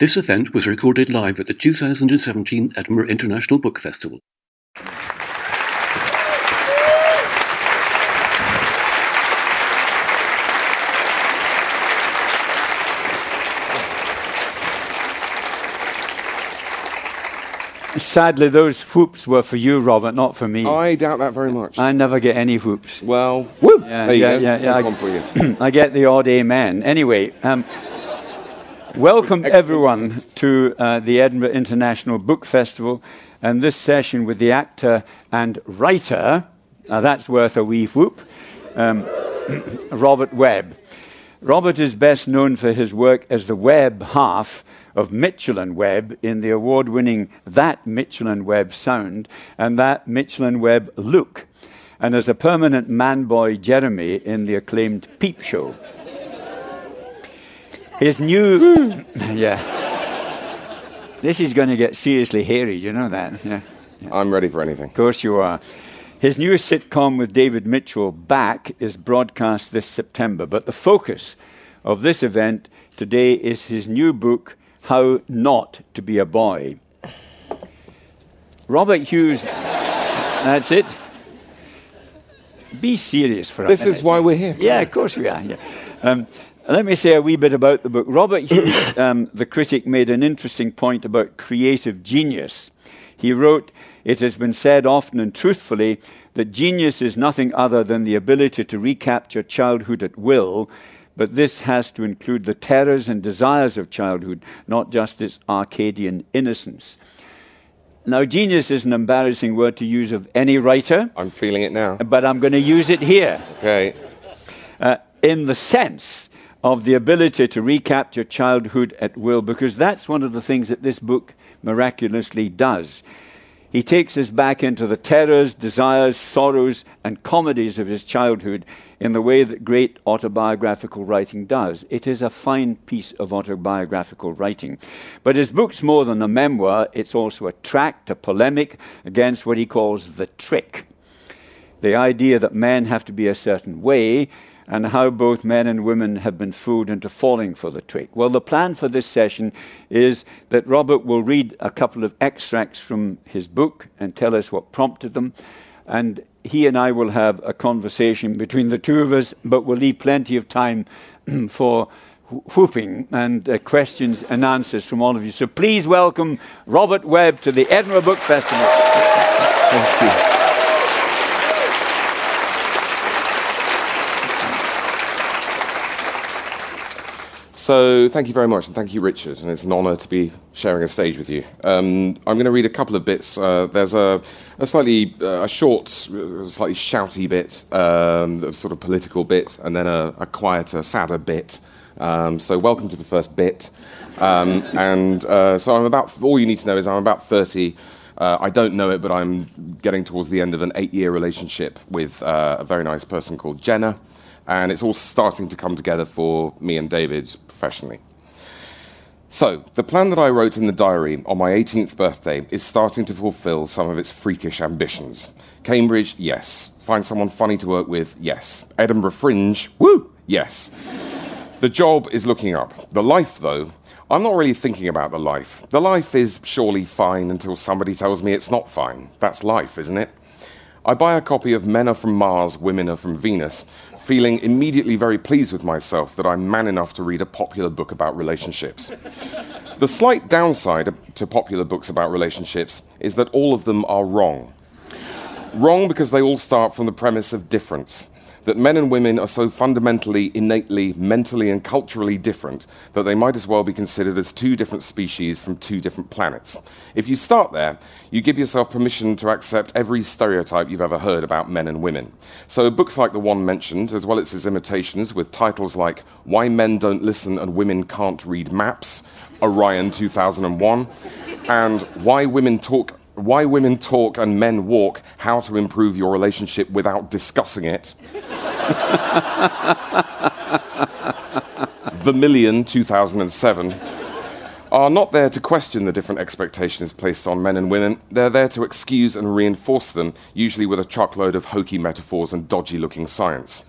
This event was recorded live at the 2017 Edinburgh International Book Festival. Sadly, those whoops were for you, Robert, not for me. I doubt that very much. I never get any whoops. well, woo! Yeah, there you yeah, go. yeah, There's yeah. one for you. I get the odd amen. Anyway, um, welcome everyone to uh, the Edinburgh International Book Festival and this session with the actor and writer, now that's worth a wee whoop, um, Robert Webb. Robert is best known for his work as the Webb half of Mitchell and Webb in the award winning That Mitchell and Webb Sound and That Mitchell and Webb Look, and as a permanent man boy Jeremy in the acclaimed Peep Show. His new. yeah. This is going to get seriously hairy, you know that? Yeah. I'm ready for anything. Of course you are. His new sitcom with David Mitchell, Back, is broadcast this September. But the focus of this event today is his new book, How Not to Be a Boy. Robert Hughes, that's it. Be serious for a This minute. is why we're here. Yeah, of course we are. Yeah. Um, let me say a wee bit about the book. Robert Hughes, um, the critic, made an interesting point about creative genius. He wrote, It has been said often and truthfully that genius is nothing other than the ability to recapture childhood at will, but this has to include the terrors and desires of childhood, not just its Arcadian innocence. Now, genius is an embarrassing word to use of any writer, I'm feeling it now. but I'm going to use it here Okay. uh, in the sense of the ability to recapture childhood at will, because that's one of the things that this book miraculously does. He takes us back into the terrors, desires, sorrows, and comedies of his childhood in the way that great autobiographical writing does. It is a fine piece of autobiographical writing. But his book's more than a memoir, it's also a tract, a polemic against what he calls the trick the idea that men have to be a certain way, and how both men and women have been fooled into falling for the trick. Well, the plan for this session is that Robert will read a couple of extracts from his book and tell us what prompted them, and he and I will have a conversation between the two of us, but we'll leave plenty of time for whooping and uh, questions and answers from all of you. So please welcome Robert Webb to the Edinburgh Book Festival. Thank you. So, thank you very much, and thank you, Richard. And it's an honour to be sharing a stage with you. Um, I'm going to read a couple of bits. Uh, there's a, a slightly uh, a short, uh, slightly shouty bit, um, sort of political bit, and then a, a quieter, sadder bit. Um, so, welcome to the first bit. Um, and uh, so, I'm about. All you need to know is I'm about 30. Uh, I don't know it, but I'm getting towards the end of an eight-year relationship with uh, a very nice person called Jenna and it's all starting to come together for me and David professionally. So, the plan that I wrote in the diary on my 18th birthday is starting to fulfill some of its freakish ambitions. Cambridge, yes. Find someone funny to work with, yes. Edinburgh Fringe, woo, yes. The job is looking up. The life, though, I'm not really thinking about the life. The life is surely fine until somebody tells me it's not fine. That's life, isn't it? I buy a copy of Men Are From Mars, Women Are From Venus, feeling immediately very pleased with myself that I'm man enough to read a popular book about relationships. the slight downside to popular books about relationships is that all of them are wrong. Wrong because they all start from the premise of difference. That men and women are so fundamentally, innately, mentally, and culturally different that they might as well be considered as two different species from two different planets. If you start there, you give yourself permission to accept every stereotype you've ever heard about men and women. So, books like the one mentioned, as well as its imitations, with titles like Why Men Don't Listen and Women Can't Read Maps, Orion 2001, and Why Women Talk why women talk and men walk, how to improve your relationship without discussing it. the Million 2007 are not there to question the different expectations placed on men and women. They're there to excuse and reinforce them, usually with a truckload of hokey metaphors and dodgy looking science.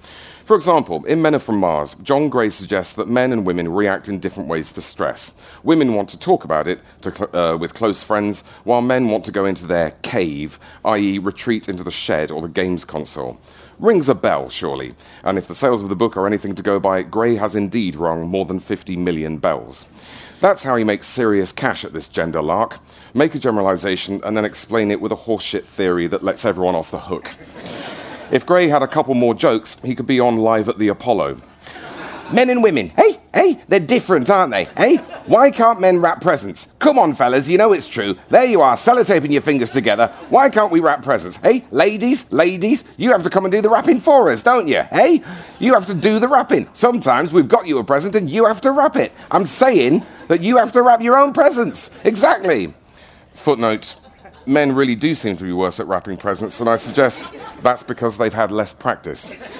For example, in Men Are From Mars, John Gray suggests that men and women react in different ways to stress. Women want to talk about it to, uh, with close friends, while men want to go into their cave, i.e., retreat into the shed or the games console. Rings a bell, surely. And if the sales of the book are anything to go by, Gray has indeed rung more than 50 million bells. That's how he makes serious cash at this gender lark. Make a generalization and then explain it with a horseshit theory that lets everyone off the hook. If Gray had a couple more jokes, he could be on live at the Apollo. Men and women, hey, hey, they're different, aren't they? Hey, why can't men wrap presents? Come on, fellas, you know it's true. There you are, sellotaping your fingers together. Why can't we wrap presents? Hey, ladies, ladies, you have to come and do the wrapping for us, don't you? Hey, you have to do the wrapping. Sometimes we've got you a present and you have to wrap it. I'm saying that you have to wrap your own presents. Exactly. Footnote men really do seem to be worse at wrapping presents, and I suggest that's because they've had less practice.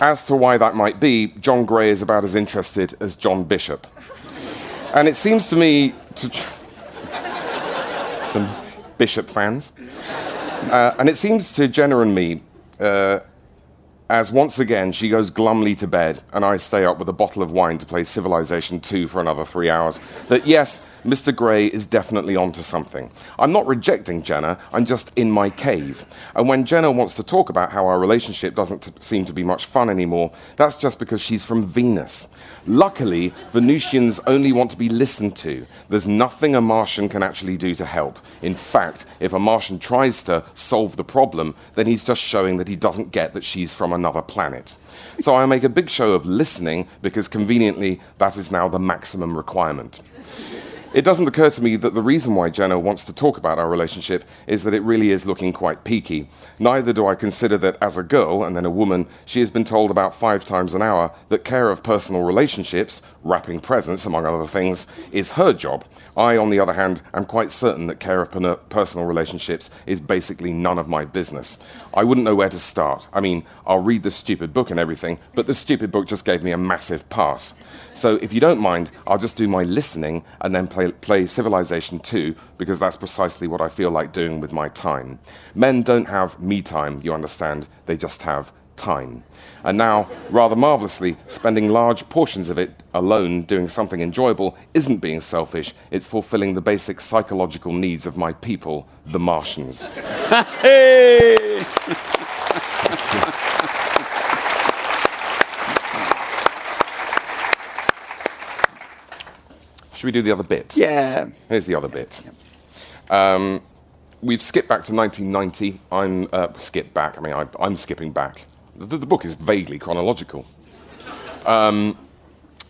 as to why that might be, John Gray is about as interested as John Bishop. And it seems to me to. Some Bishop fans. Uh, and it seems to Jenna and me uh, as once again she goes glumly to bed and I stay up with a bottle of wine to play Civilization 2 for another three hours, that yes, Mr. Gray is definitely onto something. I'm not rejecting Jenna, I'm just in my cave. And when Jenna wants to talk about how our relationship doesn't t- seem to be much fun anymore, that's just because she's from Venus. Luckily, Venusians only want to be listened to. There's nothing a Martian can actually do to help. In fact, if a Martian tries to solve the problem, then he's just showing that he doesn't get that she's from another planet. So I make a big show of listening because conveniently that is now the maximum requirement. It doesn't occur to me that the reason why Jenna wants to talk about our relationship is that it really is looking quite peaky. Neither do I consider that as a girl and then a woman, she has been told about five times an hour that care of personal relationships, wrapping presents, among other things, is her job. I, on the other hand, am quite certain that care of personal relationships is basically none of my business. I wouldn't know where to start. I mean, I'll read the stupid book and everything, but the stupid book just gave me a massive pass. So if you don't mind, I'll just do my listening and then play, play Civilization 2 because that's precisely what I feel like doing with my time. Men don't have me time, you understand, they just have time. And now, rather marvelously, spending large portions of it alone doing something enjoyable isn't being selfish, it's fulfilling the basic psychological needs of my people, the Martians. hey! Should we do the other bit? Yeah. Here's the other bit. Um, we've skipped back to 1990. I'm uh, skip back. I mean, I, am skipping back. The, the, book is vaguely chronological. Um,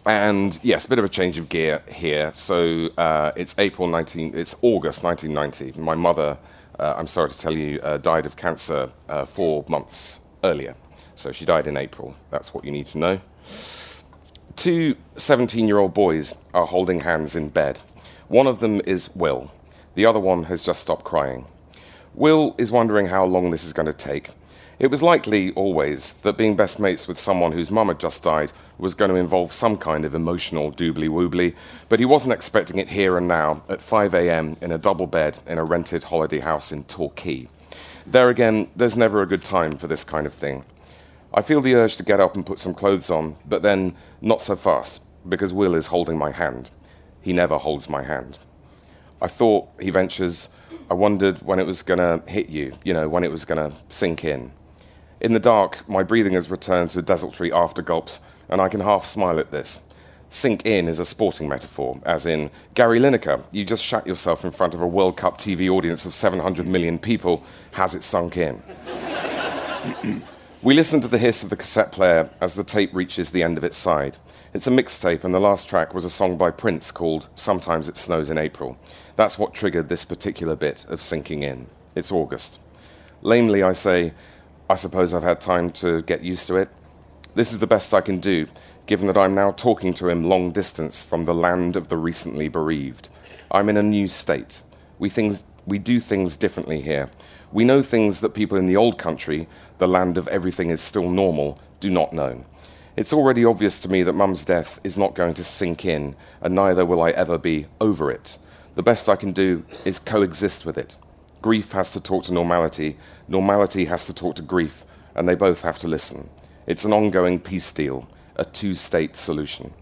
and yes, a bit of a change of gear here. So uh, it's April 19. It's August 1990. My mother, uh, I'm sorry to tell you, uh, died of cancer uh, four months earlier. So she died in April. That's what you need to know. Two 17 year old boys are holding hands in bed. One of them is Will, the other one has just stopped crying. Will is wondering how long this is going to take. It was likely, always, that being best mates with someone whose mum had just died was going to involve some kind of emotional doobly woobly, but he wasn't expecting it here and now at 5 a.m. in a double bed in a rented holiday house in Torquay. There again, there's never a good time for this kind of thing. I feel the urge to get up and put some clothes on, but then not so fast, because Will is holding my hand. He never holds my hand. I thought, he ventures, I wondered when it was going to hit you, you know, when it was going to sink in. In the dark, my breathing has returned to desultory after gulps, and I can half smile at this. Sink in is a sporting metaphor, as in, Gary Lineker, you just shat yourself in front of a World Cup TV audience of 700 million people. Has it sunk in? We listen to the hiss of the cassette player as the tape reaches the end of its side. It's a mixtape, and the last track was a song by Prince called Sometimes It Snows in April. That's what triggered this particular bit of sinking in. It's August. Lamely, I say, I suppose I've had time to get used to it. This is the best I can do, given that I'm now talking to him long distance from the land of the recently bereaved. I'm in a new state. We, things, we do things differently here. We know things that people in the old country, the land of everything is still normal, do not know. It's already obvious to me that Mum's death is not going to sink in, and neither will I ever be over it. The best I can do is coexist with it. Grief has to talk to normality. Normality has to talk to grief, and they both have to listen. It's an ongoing peace deal, a two state solution.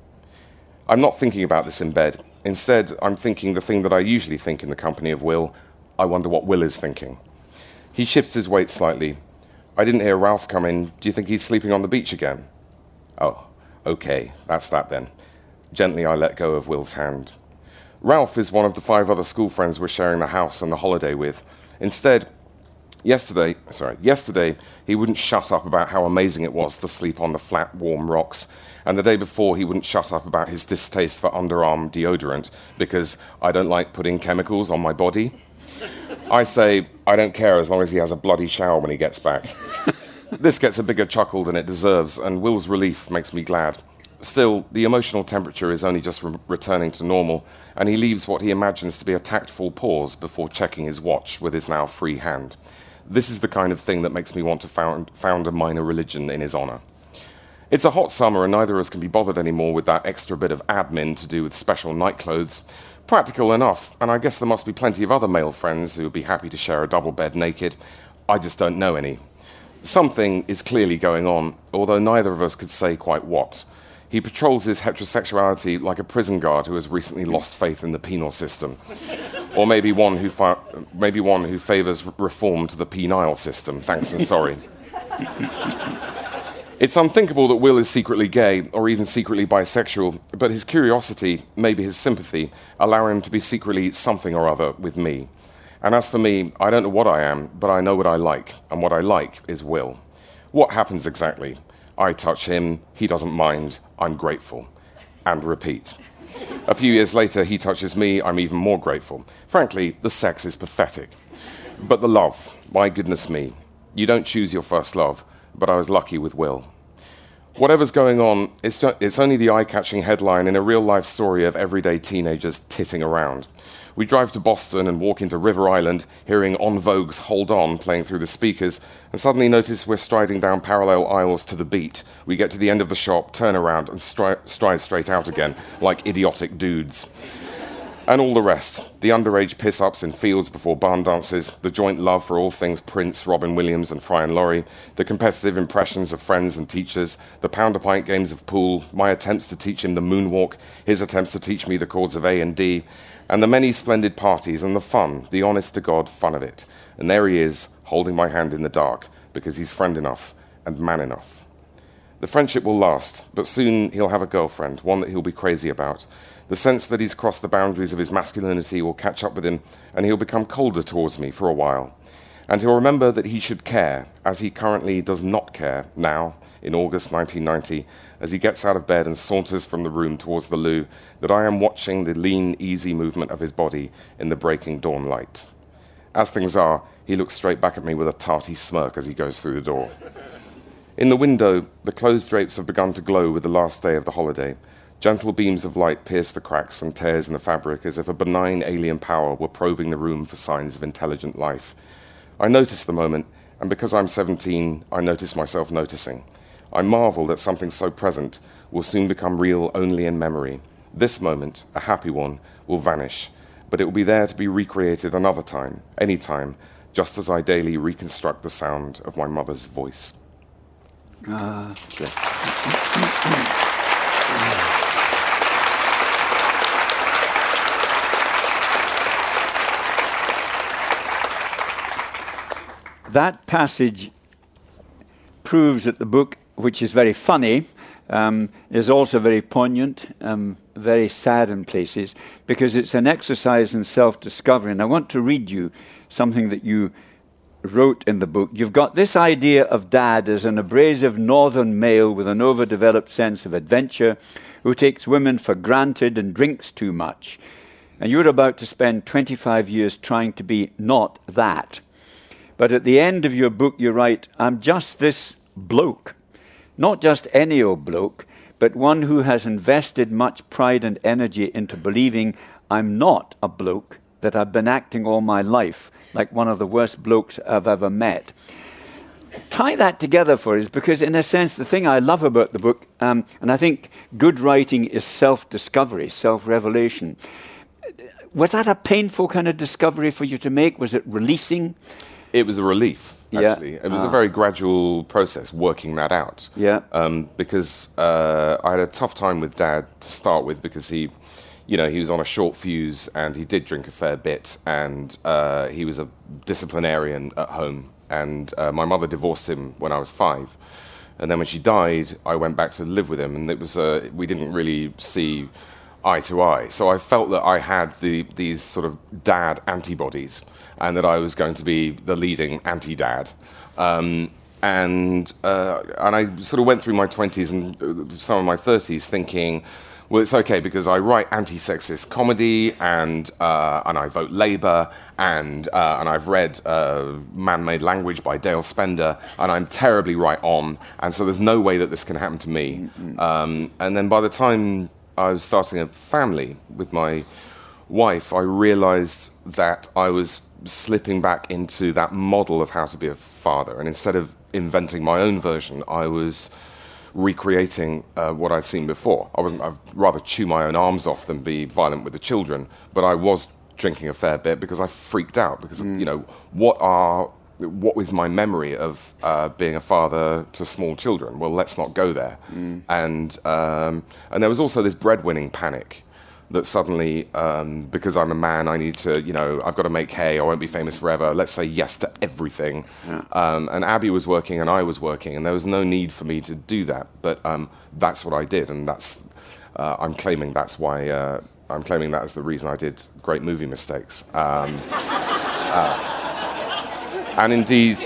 I'm not thinking about this in bed. Instead, I'm thinking the thing that I usually think in the company of Will. I wonder what Will is thinking. He shifts his weight slightly. I didn't hear Ralph come in. Do you think he's sleeping on the beach again? Oh, okay, that's that then. Gently, I let go of Will's hand. Ralph is one of the five other school friends we're sharing the house and the holiday with. Instead, yesterday, sorry, yesterday, he wouldn't shut up about how amazing it was to sleep on the flat, warm rocks and the day before, he wouldn't shut up about his distaste for underarm deodorant because I don't like putting chemicals on my body. I say, I don't care as long as he has a bloody shower when he gets back. this gets a bigger chuckle than it deserves, and Will's relief makes me glad. Still, the emotional temperature is only just re- returning to normal, and he leaves what he imagines to be a tactful pause before checking his watch with his now free hand. This is the kind of thing that makes me want to found, found a minor religion in his honor. It's a hot summer, and neither of us can be bothered anymore with that extra bit of admin to do with special night clothes. Practical enough, and I guess there must be plenty of other male friends who would be happy to share a double bed naked. I just don't know any. Something is clearly going on, although neither of us could say quite what. He patrols his heterosexuality like a prison guard who has recently lost faith in the penal system. or maybe one who, fi- maybe one who favours reform to the penile system. Thanks and sorry. It's unthinkable that Will is secretly gay or even secretly bisexual, but his curiosity, maybe his sympathy, allow him to be secretly something or other with me. And as for me, I don't know what I am, but I know what I like, and what I like is Will. What happens exactly? I touch him, he doesn't mind, I'm grateful. And repeat. A few years later, he touches me, I'm even more grateful. Frankly, the sex is pathetic. But the love, my goodness me. You don't choose your first love, but I was lucky with Will. Whatever's going on, it's, it's only the eye catching headline in a real life story of everyday teenagers titting around. We drive to Boston and walk into River Island, hearing En Vogue's Hold On playing through the speakers, and suddenly notice we're striding down parallel aisles to the beat. We get to the end of the shop, turn around, and stri- stride straight out again, like idiotic dudes and all the rest. The underage piss ups in fields before barn dances, the joint love for all things Prince, Robin Williams, and Fry and Laurie, the competitive impressions of friends and teachers, the pound a pint games of pool, my attempts to teach him the moonwalk, his attempts to teach me the chords of A and D, and the many splendid parties and the fun, the honest to God fun of it. And there he is, holding my hand in the dark, because he's friend enough and man enough. The friendship will last, but soon he'll have a girlfriend, one that he'll be crazy about. The sense that he's crossed the boundaries of his masculinity will catch up with him, and he'll become colder towards me for a while. And he'll remember that he should care, as he currently does not care now, in August 1990, as he gets out of bed and saunters from the room towards the loo, that I am watching the lean, easy movement of his body in the breaking dawn light. As things are, he looks straight back at me with a tarty smirk as he goes through the door. In the window, the closed drapes have begun to glow with the last day of the holiday, Gentle beams of light pierce the cracks and tears in the fabric as if a benign alien power were probing the room for signs of intelligent life. I notice the moment, and because I'm 17, I notice myself noticing. I marvel that something so present will soon become real only in memory. This moment, a happy one, will vanish, but it will be there to be recreated another time, any time, just as I daily reconstruct the sound of my mother's voice. Uh, that passage proves that the book, which is very funny, um, is also very poignant, um, very sad in places, because it's an exercise in self discovery. And I want to read you something that you wrote in the book. You've got this idea of dad as an abrasive northern male with an overdeveloped sense of adventure who takes women for granted and drinks too much. And you're about to spend 25 years trying to be not that. But at the end of your book, you write, I'm just this bloke. Not just any old bloke, but one who has invested much pride and energy into believing I'm not a bloke, that I've been acting all my life like one of the worst blokes I've ever met. Tie that together for us because, in a sense, the thing I love about the book, um, and I think good writing is self discovery, self revelation was that a painful kind of discovery for you to make? Was it releasing? It was a relief, Yeah. actually. It was Ah. a very gradual process working that out. Yeah. Um, because uh, I had a tough time with dad to start with because he, you know, he was on a short fuse and he did drink a fair bit and uh, he was a disciplinarian at home. And uh, my mother divorced him when I was five. And then when she died, I went back to live with him, and it was uh, we didn't really see eye to eye. So I felt that I had the, these sort of dad antibodies, and that I was going to be the leading anti-dad. Um, and uh, and I sort of went through my twenties and uh, some of my thirties thinking, well, it's okay because I write anti-sexist comedy and uh, and I vote Labour and uh, and I've read uh, Man-Made Language by Dale Spender and I'm terribly right on, and so there's no way that this can happen to me. Um, and then by the time I was starting a family with my wife, I realized that I was slipping back into that model of how to be a father. And instead of inventing my own version, I was recreating uh, what I'd seen before. I wasn't, I'd rather chew my own arms off than be violent with the children, but I was drinking a fair bit because I freaked out because, you know, what are what was my memory of uh, being a father to small children? Well, let's not go there. And um, and there was also this breadwinning panic that suddenly, um, because I'm a man, I need to, you know, I've got to make hay. I won't be famous forever. Let's say yes to everything. Um, and Abby was working, and I was working, and there was no need for me to do that. But um, that's what I did, and that's uh, I'm claiming that's why. Uh, I'm claiming that as the reason I did great movie mistakes. Um, and indeed,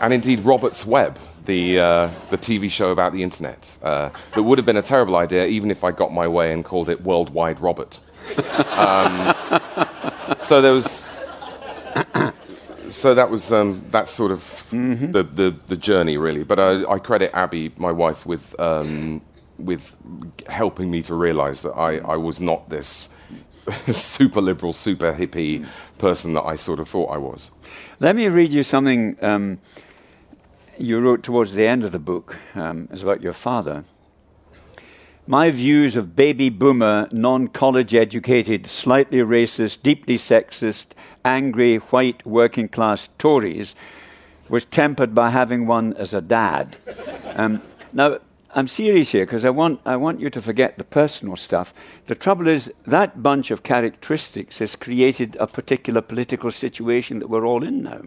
and indeed, Robert's Web, the uh, the TV show about the internet, uh, that would have been a terrible idea even if I got my way and called it Worldwide Robert. Um, so there was. So that was um, that's sort of the, the, the journey really, but I, I credit Abby, my wife, with um, with helping me to realise that I, I was not this super liberal, super hippie person that I sort of thought I was. Let me read you something um, you wrote towards the end of the book. Um, it's about your father. My views of baby boomer, non college educated, slightly racist, deeply sexist, angry, white, working class Tories was tempered by having one as a dad. Um, now, I'm serious here because I want, I want you to forget the personal stuff. The trouble is, that bunch of characteristics has created a particular political situation that we're all in now.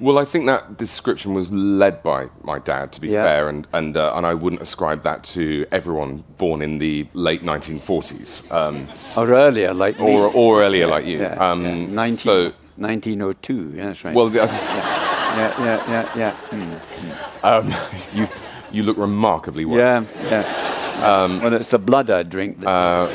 Well, I think that description was led by my dad, to be Yeah. fair, and and uh, and I wouldn't ascribe that to everyone born in the late 1940s um, Or earlier, like me. or or earlier, like you. yeah, um, yeah. 19, So, 1902, yeah, that's right. well, the- yeah, yeah, yeah, yeah. Mm. um, you you look remarkably well. Yeah, yeah. Um, well, it's the blood I drink. That, Uh,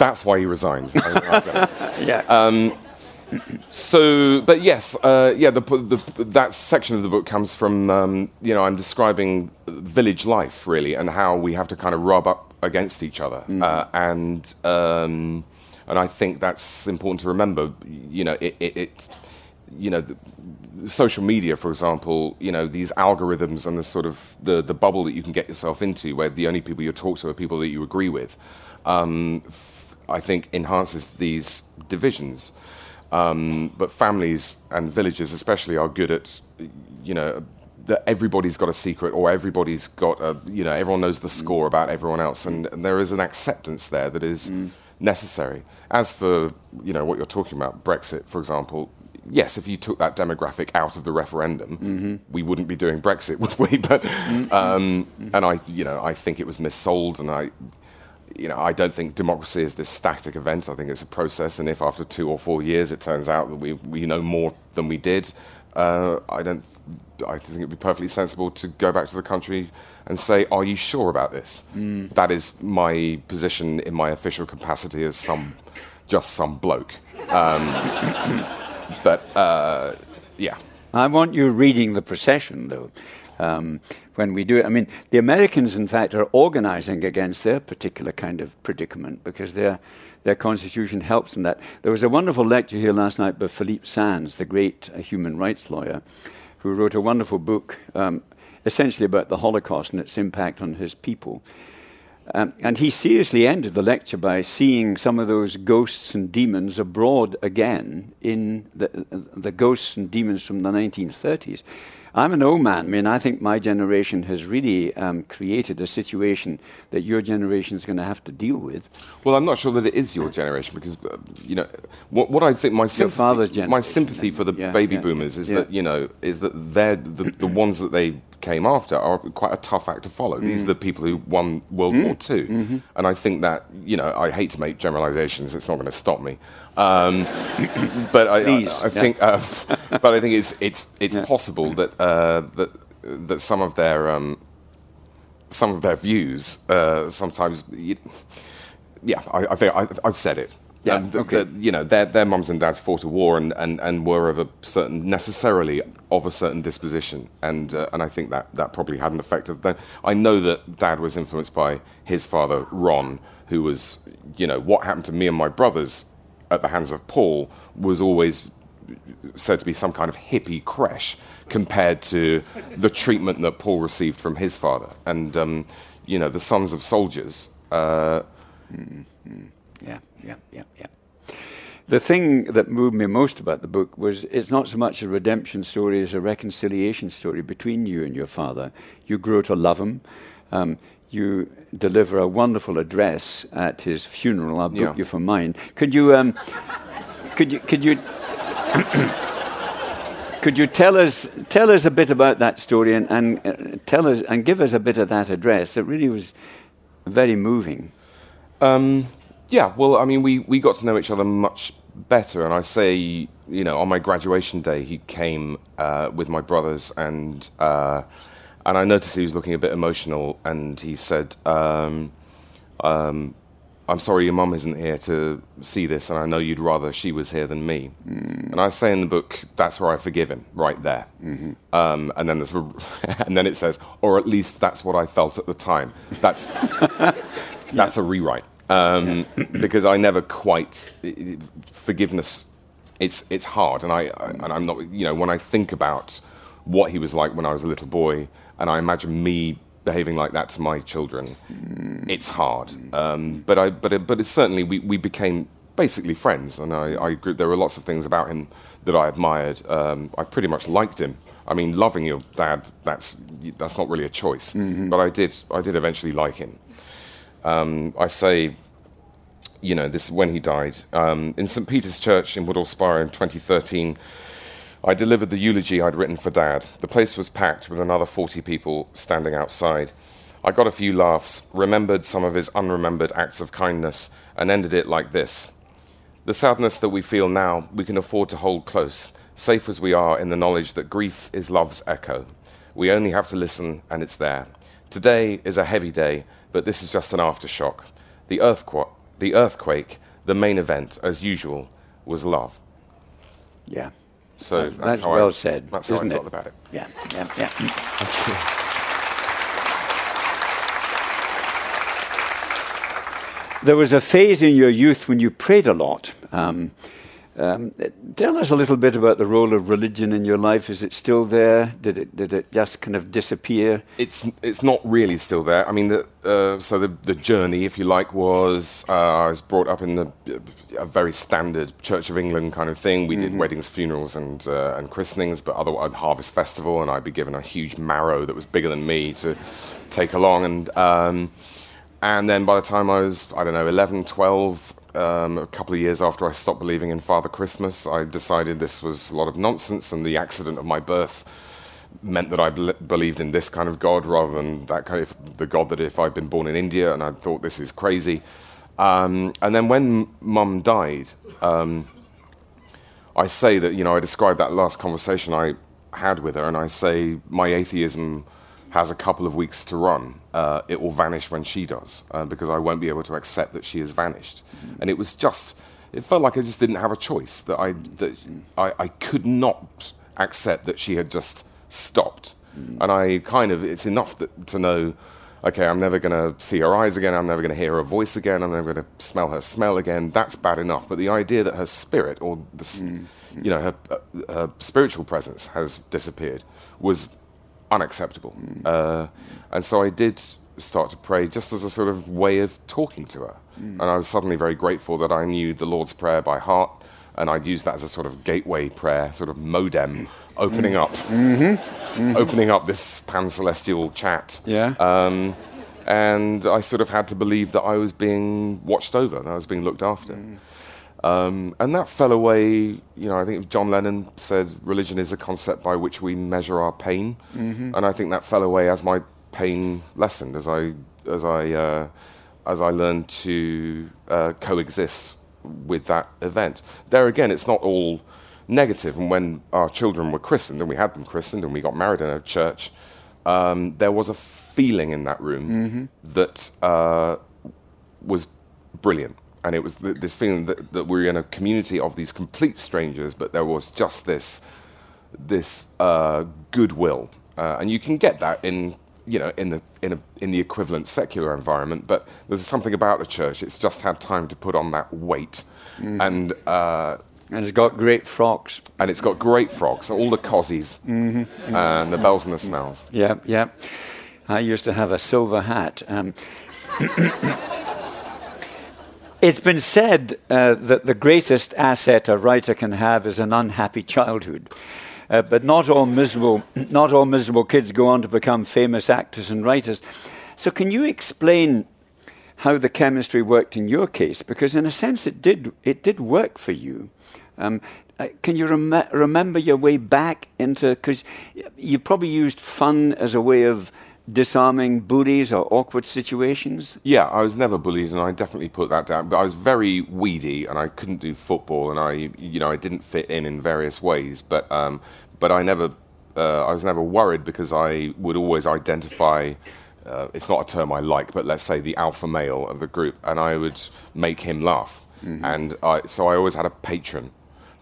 That's why he resigned. I- I get it. yeah. um, So, but yes, uh, yeah, the, the, that section of the book comes from, um, you know, I'm describing village life, really, and how we have to kind of rub up against each other. Uh, and, um, and I think that's important to remember. You know, it, it, it you know, the, social media, for example, you know, these algorithms and the sort of the, the bubble that you can get yourself into where the only people you talk to are people that you agree with, um, I think enhances these divisions. Um, but families and villages, especially, are good at, you know, that everybody's got a secret or everybody's got a, you know, everyone knows the mm. score about everyone else, and, and there is an acceptance there that is mm. necessary. As for, you know, what you're talking about, Brexit, for example, yes, if you took that demographic out of the referendum, mm-hmm. we wouldn't be doing Brexit, would we? But, mm-hmm. um, mm-hmm. and I, you know, I think it was missold, and I, you know, I don't think democracy is this static event. I think it's a process, and if after two or four years it turns out that we we know more than we did, uh, I don't. I think it'd be perfectly sensible to go back to the country and say, "Are you sure about this?" That is my position in my official capacity as some, just some bloke. Um, but uh, yeah. I want you reading the procession, though, um, when we do it. I mean, the Americans, in fact, are organizing against their particular kind of predicament because their, their constitution helps them that. There was a wonderful lecture here last night by Philippe Sands, the great uh, human rights lawyer, who wrote a wonderful book um, essentially about the Holocaust and its impact on his people. Um, and he seriously ended the lecture by seeing some of those ghosts and demons abroad again in the, the ghosts and demons from the 1930s. I'm an old man. I mean, I think my generation has really um, created a situation that your generation is going to have to deal with. Well, I'm not sure that it is your generation because, uh, you know, what, what I think my sympathy, my sympathy for the Yeah, baby yeah, boomers is yeah. that you know is that they're the, the ones that they came after are quite a tough act to follow. These are Mm. the people who won World War II, Mm-hmm. and I think that you know I hate to make generalizations. It's not going to stop me. Um, but I, I, I yeah. think, uh, but I think it's it's it's possible that uh, that that some of their um, some of their views uh, sometimes. Yeah, I, I think I, I've said it. Yeah, Um, okay. you know, their, their mums and dads fought a war and, and, and were of a certain, necessarily of a certain disposition. And, uh, and I think that, that probably had an effect. Of that. I know that dad was influenced by his father, Ron, who was, you know, what happened to me and my brothers at the hands of Paul was always said to be some kind of hippie crash compared to the treatment that Paul received from his father. And, um, you know, the sons of soldiers. Uh, Yeah, yeah, yeah, yeah. The thing that moved me most about the book was it's not so much a redemption story as a reconciliation story between you and your father. You grow to love him. Um, you deliver a wonderful address at his funeral. I'll book Yeah. you for mine. Could you, um, could you, could you, could you tell us tell us a bit about that story and, and uh, tell us and give us a bit of that address? It really was very moving. Um, yeah, well, I mean, we, we got to know each other much better, and I say, you know, on my graduation day, he came uh, with my brothers, and uh, and I noticed he was looking a bit emotional, and he said, um, um, "I'm sorry, your mum isn't here to see this, and I know you'd rather she was here than me." And I say in the book, that's where I forgive him, right there. Um, and then there's and then it says, or at least that's what I felt at the time. That's that's a rewrite um, because I never quite forgiveness. It's it's hard, and I, I and I'm not. You know, when I think about what he was like when I was a little boy, and I imagine me behaving like that to my children, it's hard. Um, but I but it, but it's certainly we, we became basically friends, and I, I agree, there were lots of things about him that I admired. Um, I pretty much liked him. I mean, loving your dad that's that's not really a choice, but I did I did eventually like him. Um, I say, you know, this when he died um, in St Peter's Church in Woodhall Spa in 2013. I delivered the eulogy I'd written for Dad. The place was packed with another 40 people standing outside. I got a few laughs, remembered some of his unremembered acts of kindness, and ended it like this The sadness that we feel now, we can afford to hold close, safe as we are in the knowledge that grief is love's echo. We only have to listen, and it's there. Today is a heavy day, but this is just an aftershock. The, earthqu- the earthquake, the main event, as usual, was love. Yeah. So That's, that's, how well I, said, That's how isn't I it? about it. Yeah, yeah, yeah. There was a phase in your youth when you prayed a lot. Um, um, tell us a little bit about the role of religion in your life. Is it still there? Did it did it just kind of disappear? It's it's not really still there. I mean, the, uh, so the the journey, if you like, was uh, I was brought up in the a very standard Church of England kind of thing. We did weddings, funerals, and uh, and christenings, but otherwise Harvest Festival, and I'd be given a huge marrow that was bigger than me to take along, and um, and then by the time I was I don't know 11, 12. Um, a couple of years after I stopped believing in Father Christmas, I decided this was a lot of nonsense, and the accident of my birth meant that I bel believed in this kind of God rather than that kind of the God that if I'd been born in India and I thought this is crazy. Um, and then when Mum died, um, I say that you know I described that last conversation I had with her, and I say my atheism has a couple of weeks to run. Uh, it will vanish when she does uh, because I won't be able to accept that she has vanished. And it was just, it felt like I just didn't have a choice that I that I, I could not accept that she had just stopped. And I kind of, it's enough that, to know. Okay, I'm never going to see her eyes again. I'm never going to hear her voice again. I'm never going to smell her smell again. That's bad enough. But the idea that her spirit or the, s you know, her, uh, her spiritual presence has disappeared was unacceptable. Uh, and so I did start to pray just as a sort of way of talking to her. Mm. And I was suddenly very grateful that I knew the Lord's Prayer by heart, and I'd use that as a sort of gateway prayer, sort of modem, opening mm. up, mm-hmm. Mm-hmm. opening up this pan celestial chat. Yeah. Um, and I sort of had to believe that I was being watched over, that I was being looked after. Mm. Um, and that fell away, you know, I think John Lennon said religion is a concept by which we measure our pain. And I think that fell away as my pain lessened, as I, as I, uh, as I learned to uh, coexist with that event. There again, it's not all negative. And when our children were christened, and we had them christened, and we got married in a church, um, there was a feeling in that room that uh, was brilliant. And it was th- this feeling that, that we were in a community of these complete strangers, but there was just this this uh, goodwill, uh, and you can get that in you know in the in a in the equivalent secular environment. But there's something about the church; it's just had time to put on that weight, and uh, And it's got great frocks. and it's got great frogs, all the cozies, and the bells and the smells. Yeah, yeah. I used to have a silver hat. Um, it's been said uh, that the greatest asset a writer can have is an unhappy childhood. Uh, but not all miserable, not all miserable kids go on to become famous actors and writers. So, can you explain how the chemistry worked in your case? Because, in a sense, it did. It did work for you. Um, uh, can you rem- remember your way back into? Because you probably used fun as a way of disarming bullies or awkward situations. Yeah, I was never bullied, and I definitely put that down. But I was very weedy, and I couldn't do football, and I, you know, I didn't fit in in various ways. But, um, but I never, uh, I was never worried because I would always identify. Uh, it's not a term I like, but let's say the alpha male of the group, and I would make him laugh, and I, so I always had a patron.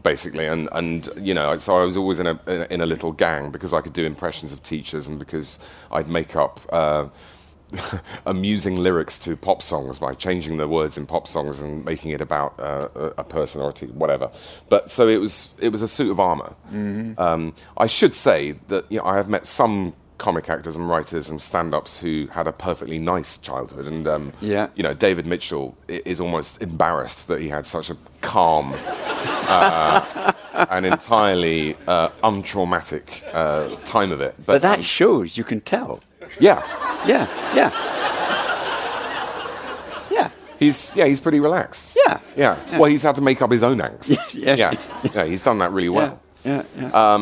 Basically, and, and you know, so I was always in a in a- in a little gang because I could do impressions of teachers, and because I'd make up uh, amusing lyrics to pop songs by changing the words in pop songs and making it about uh, a a personality, whatever. But so it was it was a suit of armor. Um, I should say that you know, I have met some comic actors and writers and stand-ups who had a perfectly nice childhood, and um, Yeah. you know, David Mitchell is almost embarrassed that he had such a calm uh, and entirely uh, untraumatic uh, time of it. But that um, shows, you can tell. yeah, Yeah, yeah. Yeah, he's yeah he's pretty relaxed. yeah. Yeah. Well, he's had to make up his own angst. yes. Yeah. Yeah. He's done that really well. Yeah, yeah, yeah.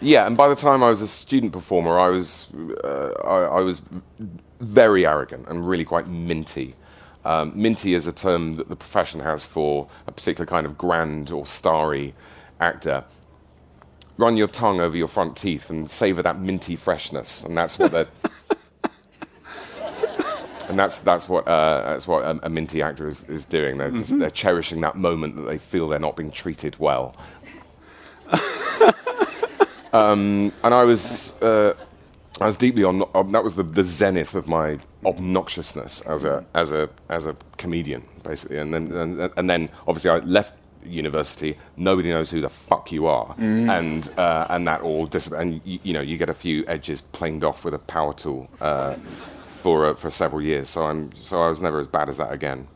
Yeah. And by the time I was a student performer, I was uh, I, I was very arrogant and really quite minty. Um, minty is a term that the profession has for a particular kind of grand or starry actor. Run your tongue over your front teeth and savor that minty freshness, and that's what they're. And that's that's what uh, that's what a, a minty actor is, is doing. They're just, they're cherishing that moment that they feel they're not being treated well. um, and I was uh, I was deeply on. Um, that was the, the zenith of my obnoxiousness as a as a as a comedian, basically. And then and, and then obviously I left university. Nobody knows who the fuck you are, and uh, and that all dis- and you, you know you get a few edges planed off with a power tool. Uh, for uh, for several years, so I'm so I was never as bad as that again.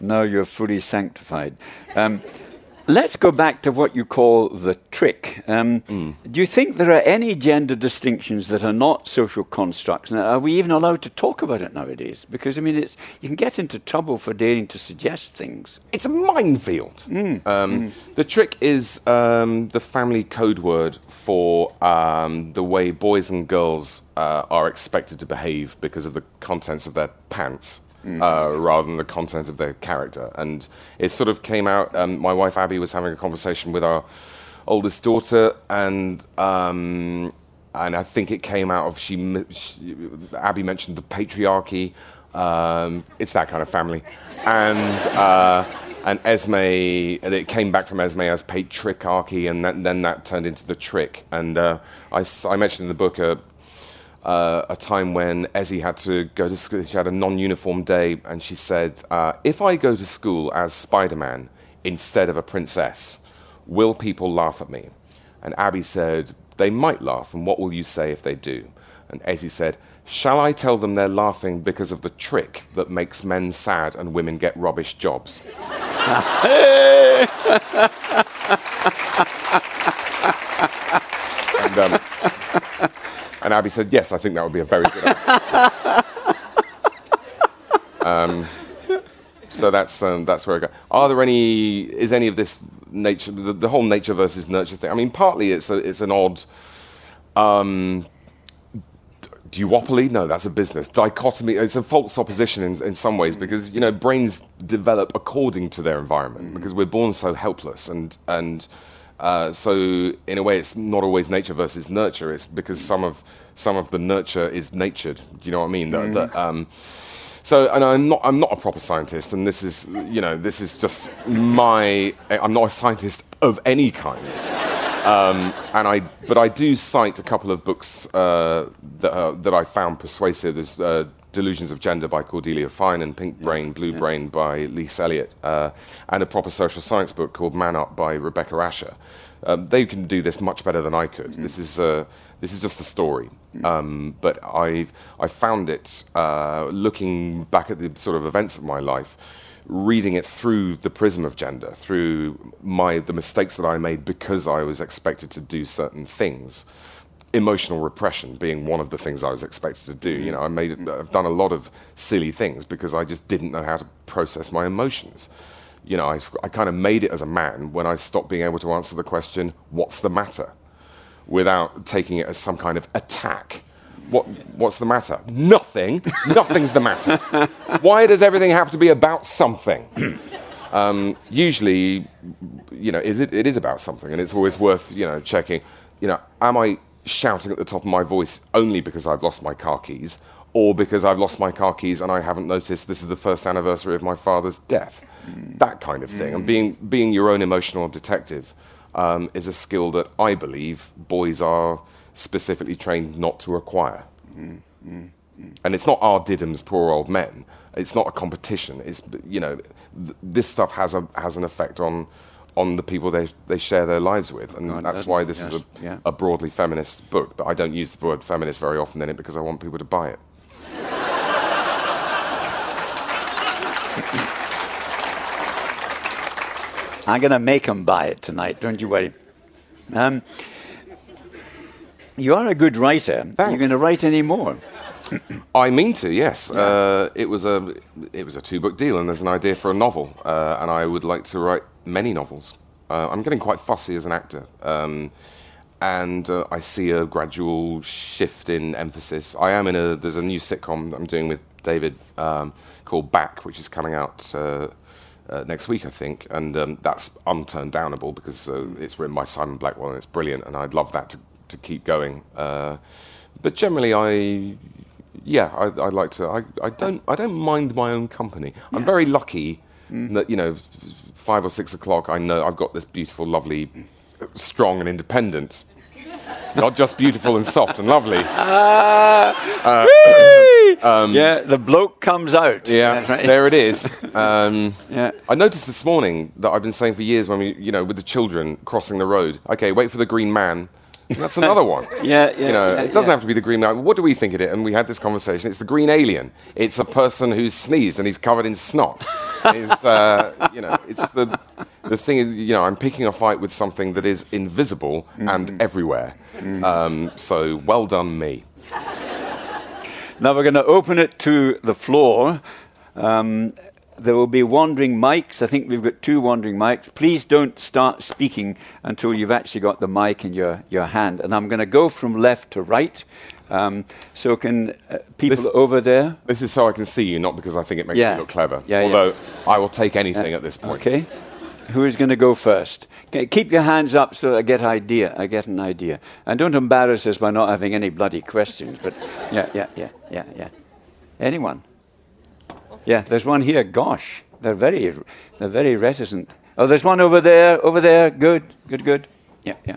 Now you're fully sanctified. Um, let's go back to what you call the trick. Um, Do you think there are any gender distinctions that are not social constructs? Now, are we even allowed to talk about it nowadays? Because I mean, it's you can get into trouble for daring to suggest things. It's a minefield. Um, The trick is um, the family code word for um, the way boys and girls uh, are expected to behave because of the contents of their pants. Uh, rather than the content of their character, and it sort of came out. Um, my wife Abby was having a conversation with our oldest daughter, and um, and I think it came out of she, she Abby mentioned the patriarchy. Um, it's that kind of family, and uh, and Esme. and It came back from Esme as patriarchy, and that, then that turned into the trick. And uh, I, I mentioned in the book a uh, a time when Ezzy had to go to school. She had a non-uniform day, and she said, uh, "If I go to school as Spider-Man instead of a princess, Will people laugh at me? And Abby said, They might laugh, and what will you say if they do? And Ezzy said, Shall I tell them they're laughing because of the trick that makes men sad and women get rubbish jobs? and, um, and Abby said, Yes, I think that would be a very good answer. um, so that's um, that's where I go. Are there any? Is any of this nature? The, the whole nature versus nurture thing. I mean, partly it's a, it's an odd. Um, duopoly? No, that's a business. Dichotomy. It's a false opposition in, in some ways because you know brains develop according to their environment because we're born so helpless and and uh, so in a way it's not always nature versus nurture. It's because some of some of the nurture is natured. Do you know what I mean? That- that, um, so, and I'm not, I'm not a proper scientist, and this is, you know, this is just my, I'm not a scientist of any kind. Um, and I, but I do cite a couple of books uh, that, uh, that I found persuasive. There's uh, Delusions of Gender by Cordelia Fine and Pink Brain, Blue Brain by Lise Eliot, uh, and a proper social science book called Man Up by Rebecca Asher. Um, they can do this much better than I could. This is uh, this is just a story, um, but I've I found it uh, looking back at the sort of events of my life, reading it through the prism of gender, through my the mistakes that I made because I was expected to do certain things. Emotional repression being one of the things I was expected to do. You know, I made I've done a lot of silly things because I just didn't know how to process my emotions. You know, I, I kind of made it as a man when I stopped being able to answer the question, "What's the matter?" without taking it as some kind of attack. What, what's the matter? Nothing. Nothing's the matter. Why does everything have to be about something? um, usually, you know, is it, it is about something, and it's always worth, you know, checking. You know, am I shouting at the top of my voice only because I've lost my car keys, or because I've lost my car keys and I haven't noticed this is the first anniversary of my father's death? That kind of thing. And mm. being being your own emotional detective um, is a skill that I believe boys are specifically trained not to acquire. Mm, mm, and it's not our diddums, poor old men. It's not a competition. It's you know, th- this stuff has a has an effect on on the people they they share their lives with, and God, that's why this is a, yeah. a broadly feminist book. But I don't use the word feminist very often in it because I want people to buy it. I'm going to make them buy it tonight, don't you worry. Um, you are a good writer. Are you Thanks. going to write any more? I mean to, yes. Uh, it was a it was a two book deal, and there's an idea for a novel, uh, and I would like to write many novels. Uh, I'm getting quite fussy as an actor, um, and uh, I see a gradual shift in emphasis. I am in a there's a new sitcom that I'm doing with David um, called Back, which is coming out. Uh, uh, next week, I think, and um, that's unturned downable because uh, it's written by Simon Blackwell and it's brilliant, and I'd love that to, to keep going. Uh, but generally, I yeah, I, I like to. I, I don't I don't mind my own company. I'm very lucky that you know, five or six o'clock. I know I've got this beautiful, lovely, strong and independent. Not just beautiful and soft and lovely. yeah, the bloke comes out. Um, Yeah, right. there it is. Um, Yeah. I noticed this morning that I've been saying for years when we, you know, with the children crossing the road. Okay, wait for the green man. That's another one. Yeah, yeah, You know, yeah, it doesn't yeah. have to be the green man. What do we think of it? And we had this conversation. It's the green alien. It's a person who's sneezed and he's covered in snot. It's, uh, you know, it's the the thing. Is, you know, I'm picking a fight with something that is invisible Mm-hmm. and everywhere. Um, so well done, me. Now we're going to open it to the floor. Um, there will be wandering mics. I think we've got two wandering mics. Please don't start speaking until you've actually got the mic in your, your hand. And I'm going to go from left to right. Um, so can uh, people This- over there? This is so I can see you, not because I think it makes Yeah. me look clever. Yeah, yeah. Although I will take anything at this point. Okay. Who is going to go first? Okay, keep your hands up so I get idea. I get an idea, and don't embarrass us by not having any bloody questions. But yeah, yeah, yeah, yeah, yeah. Anyone? Yeah, there's one here. Gosh, they're very, they're very reticent. Oh, there's one over there. Over there. Good, good, good. Yeah, yeah.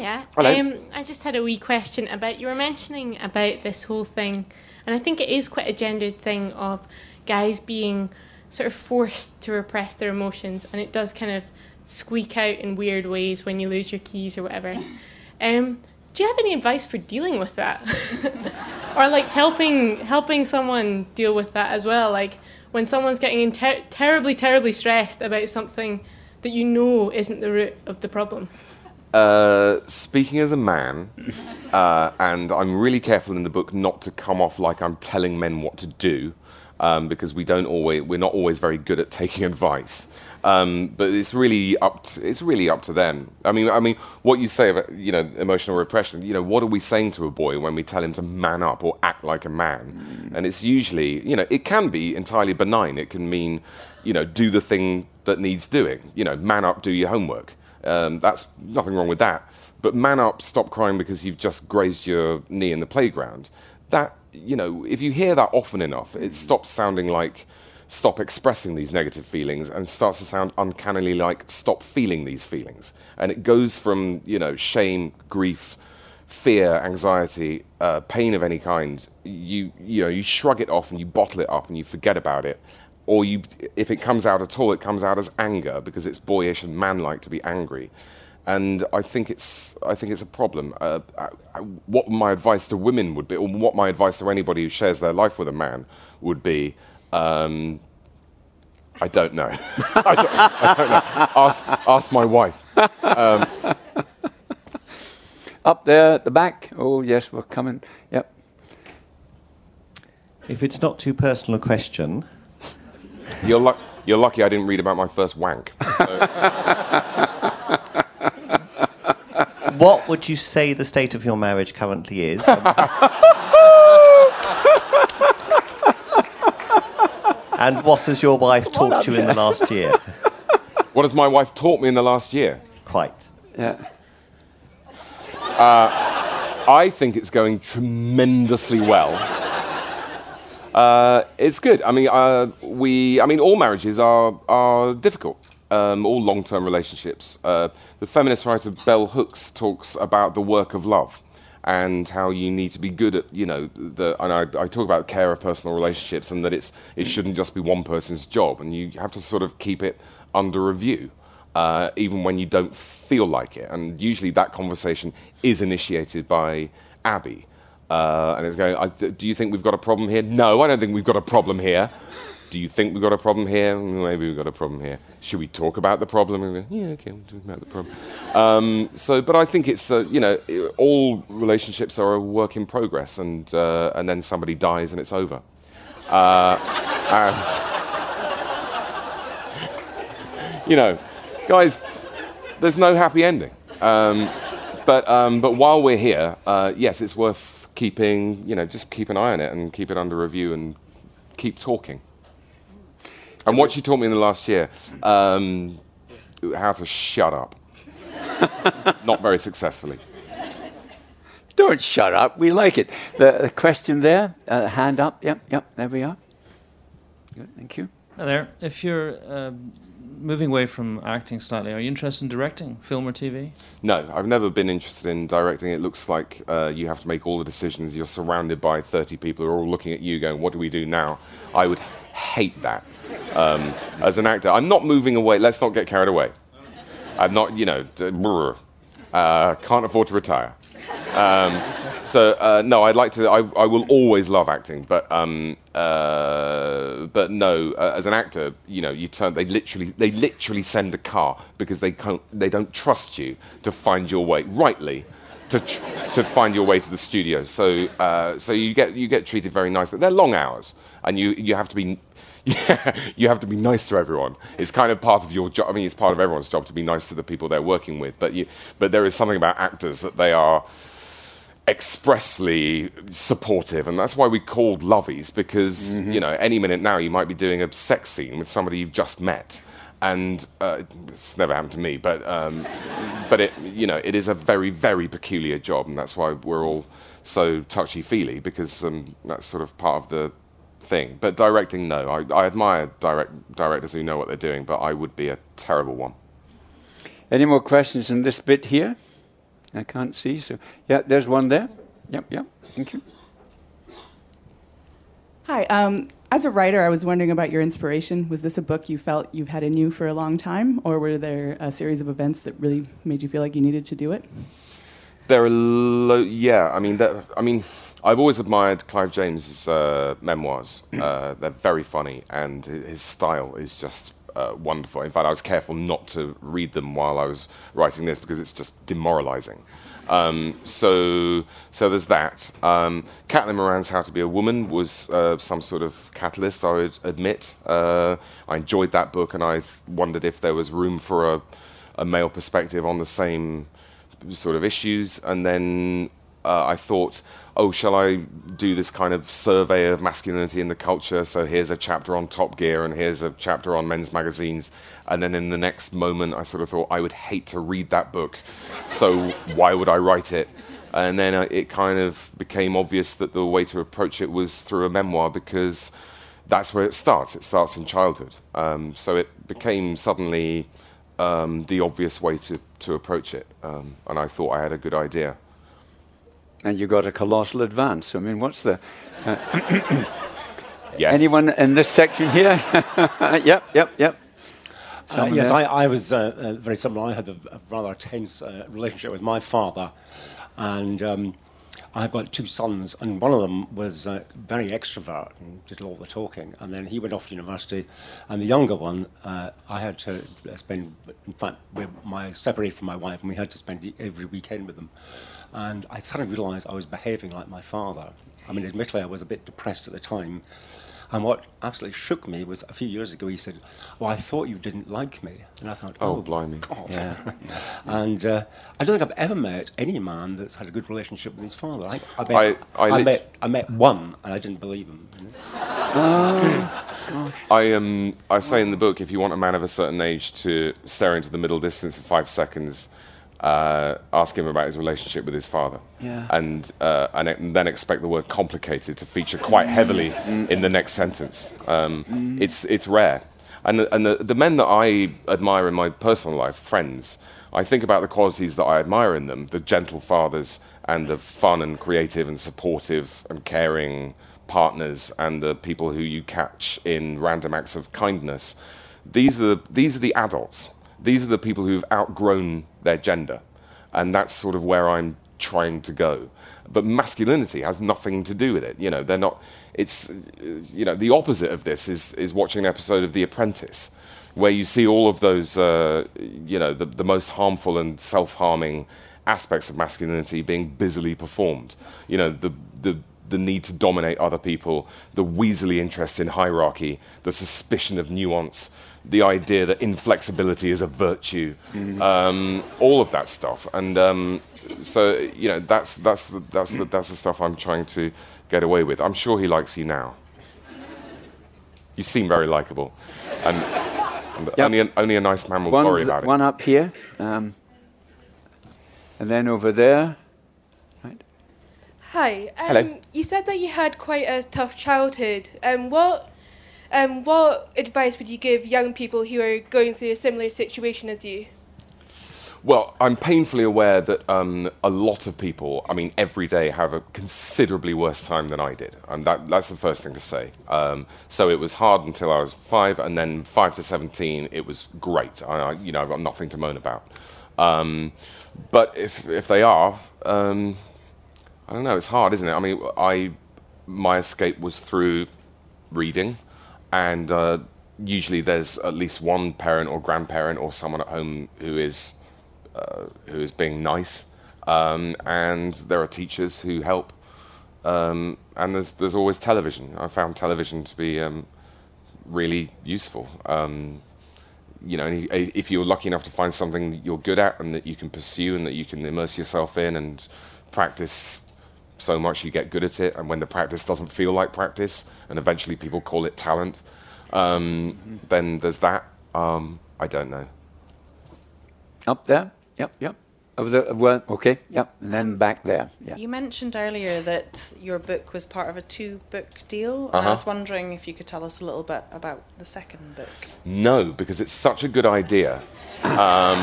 Hiya. Hello. Um, I just had a wee question about you were mentioning about this whole thing, and I think it is quite a gendered thing of guys being sort of forced to repress their emotions, and it does kind of squeak out in weird ways when you lose your keys or whatever. Um, do you have any advice for dealing with that, or like helping helping someone deal with that as well? Like when someone's getting ter- terribly, terribly stressed about something that you know isn't the root of the problem. Uh, speaking as a man, uh, and I'm really careful in the book not to come off like I'm telling men what to do, um, because we don't always, we're not always very good at taking advice. Um, but it's really up to, it's really up to them. I mean, I mean, what you say about you know emotional repression. You know, what are we saying to a boy when we tell him to man up or act like a man? Mm. And it's usually you know it can be entirely benign. It can mean you know do the thing that needs doing. You know, man up, do your homework. Um, that's nothing wrong with that. But man up, stop crying because you've just grazed your knee in the playground. That you know, if you hear that often enough, it stops sounding like stop expressing these negative feelings and starts to sound uncannily like stop feeling these feelings. And it goes from, you know, shame, grief, fear, anxiety, uh, pain of any kind. You, you know, you shrug it off and you bottle it up and you forget about it. Or you, if it comes out at all, it comes out as anger because it's boyish and manlike to be angry. And I think it's, I think it's a problem. Uh, I, I, what my advice to women would be, or what my advice to anybody who shares their life with a man would be, um, I don't know. I, don't, I, don't, know. Ask, ask my wife. Um, Up there at the back. Oh, yes, we're coming. Yep. If it's not too personal a question. You're, lu- you're lucky I didn't read about my first wank. So. what would you say the state of your marriage currently is? And what has your wife taught you in the last year? What has my wife taught me in the last year? Quite. Yeah. Uh, I think it's going tremendously well. Uh, it's good. I mean, uh, we. I mean, all marriages are are difficult. Um, all long-term relationships. Uh, the feminist writer Bell Hooks talks about the work of love and how you need to be good at, you know, the, and I, I, talk about care of personal relationships and that it's, it shouldn't just be one person's job and you have to sort of keep it under review. Uh, even when you don't feel like it. And usually that conversation is initiated by Abby. Uh, and it's going, do you think we've got a problem here? No, I don't think we've got a problem here do you think we've got a problem here? Maybe we've got a problem here. Should we talk about the problem? Go, yeah, okay, we'll talk about the problem. Um, so, but I think it's, uh, you know, all relationships are a work in progress, and, uh, and then somebody dies and it's over. Uh, and, you know, guys, there's no happy ending. Um, but, um, but while we're here, uh, yes, it's worth keeping, you know, just keep an eye on it and keep it under review and keep talking. And what she taught me in the last year, um, how to shut up. Not very successfully. Don't shut up. We like it. The, the question there, uh, hand up. Yep, yep. There we are. Good. Thank you. Hi there. If you're uh, moving away from acting slightly, are you interested in directing film or TV? No, I've never been interested in directing. It looks like uh, you have to make all the decisions. You're surrounded by 30 people who are all looking at you, going, "What do we do now?" I would hate that um, as an actor. I'm not moving away. Let's not get carried away. I'm not, you know, uh, can't afford to retire. Um, so uh, no, I'd like to. I, I will always love acting, but um, uh, but no, uh, as an actor, you know, you turn. They literally they literally send a car because they can't. They don't trust you to find your way rightly. To, tr- to find your way to the studio, so uh, so you get you get treated very nicely. They're long hours, and you you have to be yeah, you have to be nice to everyone. It's kind of part of your job. I mean, it's part of everyone's job to be nice to the people they're working with. But you, but there is something about actors that they are expressly supportive, and that's why we called lovies because mm-hmm. you know any minute now you might be doing a sex scene with somebody you've just met. And uh, it's never happened to me, but um, but it you know it is a very very peculiar job, and that's why we're all so touchy feely because um, that's sort of part of the thing. But directing, no. I, I admire direct, directors who know what they're doing, but I would be a terrible one. Any more questions in this bit here? I can't see. So, yeah, there's one there. Yep, yep. Thank you. Hi. Um, as a writer, I was wondering about your inspiration. Was this a book you felt you've had in you for a long time, or were there a series of events that really made you feel like you needed to do it? There are, lo- yeah. I mean, that, I mean, I've always admired Clive James's uh, memoirs. Uh, they're very funny, and his style is just uh, wonderful. In fact, I was careful not to read them while I was writing this because it's just demoralizing. Um, so, so there's that. Um, Caitlin Moran's How to Be a Woman was uh, some sort of catalyst, I would admit. Uh, I enjoyed that book, and I wondered if there was room for a, a male perspective on the same sort of issues. And then uh, I thought, oh, shall I do this kind of survey of masculinity in the culture? So here's a chapter on Top Gear, and here's a chapter on men's magazines. And then in the next moment, I sort of thought, I would hate to read that book. So why would I write it? And then uh, it kind of became obvious that the way to approach it was through a memoir because that's where it starts. It starts in childhood. Um, so it became suddenly um, the obvious way to, to approach it. Um, and I thought I had a good idea. And you got a colossal advance. I mean, what's the. Uh, Yes. Anyone in this section here? yep, yep, yep. Uh, yes. I, I was uh, uh, very similar. I had a, a rather tense uh, relationship with my father, and um, I've got two sons, and one of them was uh, very extrovert and did all the talking, and then he went off to university, and the younger one, uh, I had to spend, in fact, we my separated from my wife, and we had to spend every weekend with them, and I suddenly realised I was behaving like my father. I mean, admittedly, I was a bit depressed at the time. And what absolutely shook me was a few years ago he said, "Well, I thought you didn't like me," and I thought, Oh, "Oh, blimey. God. and uh, I don't think I've ever met any man that's had a good relationship with his father. I, I, met, I- I met, I met one, and I didn't believe him. you know. I um, I say in the book, if you want a man of a certain age to stare into the middle distance for five seconds, uh, ask him about his relationship with his father, Yeah. and uh, and, it- and then expect the word complicated to feature quite heavily in the next sentence. Um, It's it's rare, and the, and the, the men that I admire in my personal life, friends, I think about the qualities that I admire in them: the gentle fathers and the fun and creative and supportive and caring partners and the people who you catch in random acts of kindness. These are the, these are the adults. These are the people who've outgrown their gender. And that's sort of where I'm trying to go. But masculinity has nothing to do with it. You know, they're not, it's, you know, the opposite of this is, is watching an episode of The Apprentice, where you see all of those, uh, you know, the, the most harmful and self harming aspects of masculinity being busily performed. You know, the, the, the need to dominate other people, the weaselly interest in hierarchy, the suspicion of nuance, the idea that inflexibility is a virtue, um, all of that stuff. And um, so, you know, that's, that's, the, that's, the, that's the stuff I'm trying to get away with. I'm sure he likes you now. You seem very likable. And, and Yep. only, a, only a nice man will One, worry th- about it. one up here. Um, and then over there. Right. Hi. Um, Hello. You said that you had quite a tough childhood. Um, what, um, what advice would you give young people who are going through a similar situation as you? Well, I'm painfully aware that um, a lot of people, I mean, every day have a considerably worse time than I did. And that, that's the first thing to say. Um, so it was hard until I was five, and then five to 17, it was great. I, I, you know, I've got nothing to moan about. Um, but if, if they are, um, I don't know, it's hard, isn't it? I mean, I, my escape was through reading, and uh, usually there's at least one parent or grandparent or someone at home who is uh, who is being nice, um, and there are teachers who help, um, and there's there's always television. I found television to be um, really useful. Um, you know, if you're lucky enough to find something that you're good at and that you can pursue and that you can immerse yourself in and practice so much you get good at it, and when the practice doesn't feel like practice, and eventually people call it talent, um, then there's that. Um, I don't know. Up there. Yep, yep. Of the well, okay, yep, and then back there. Yeah. You mentioned earlier that your book was part of a two-book deal. and I Uh-huh. was wondering if you could tell us a little bit about the second book. No, because it's such a good idea, um,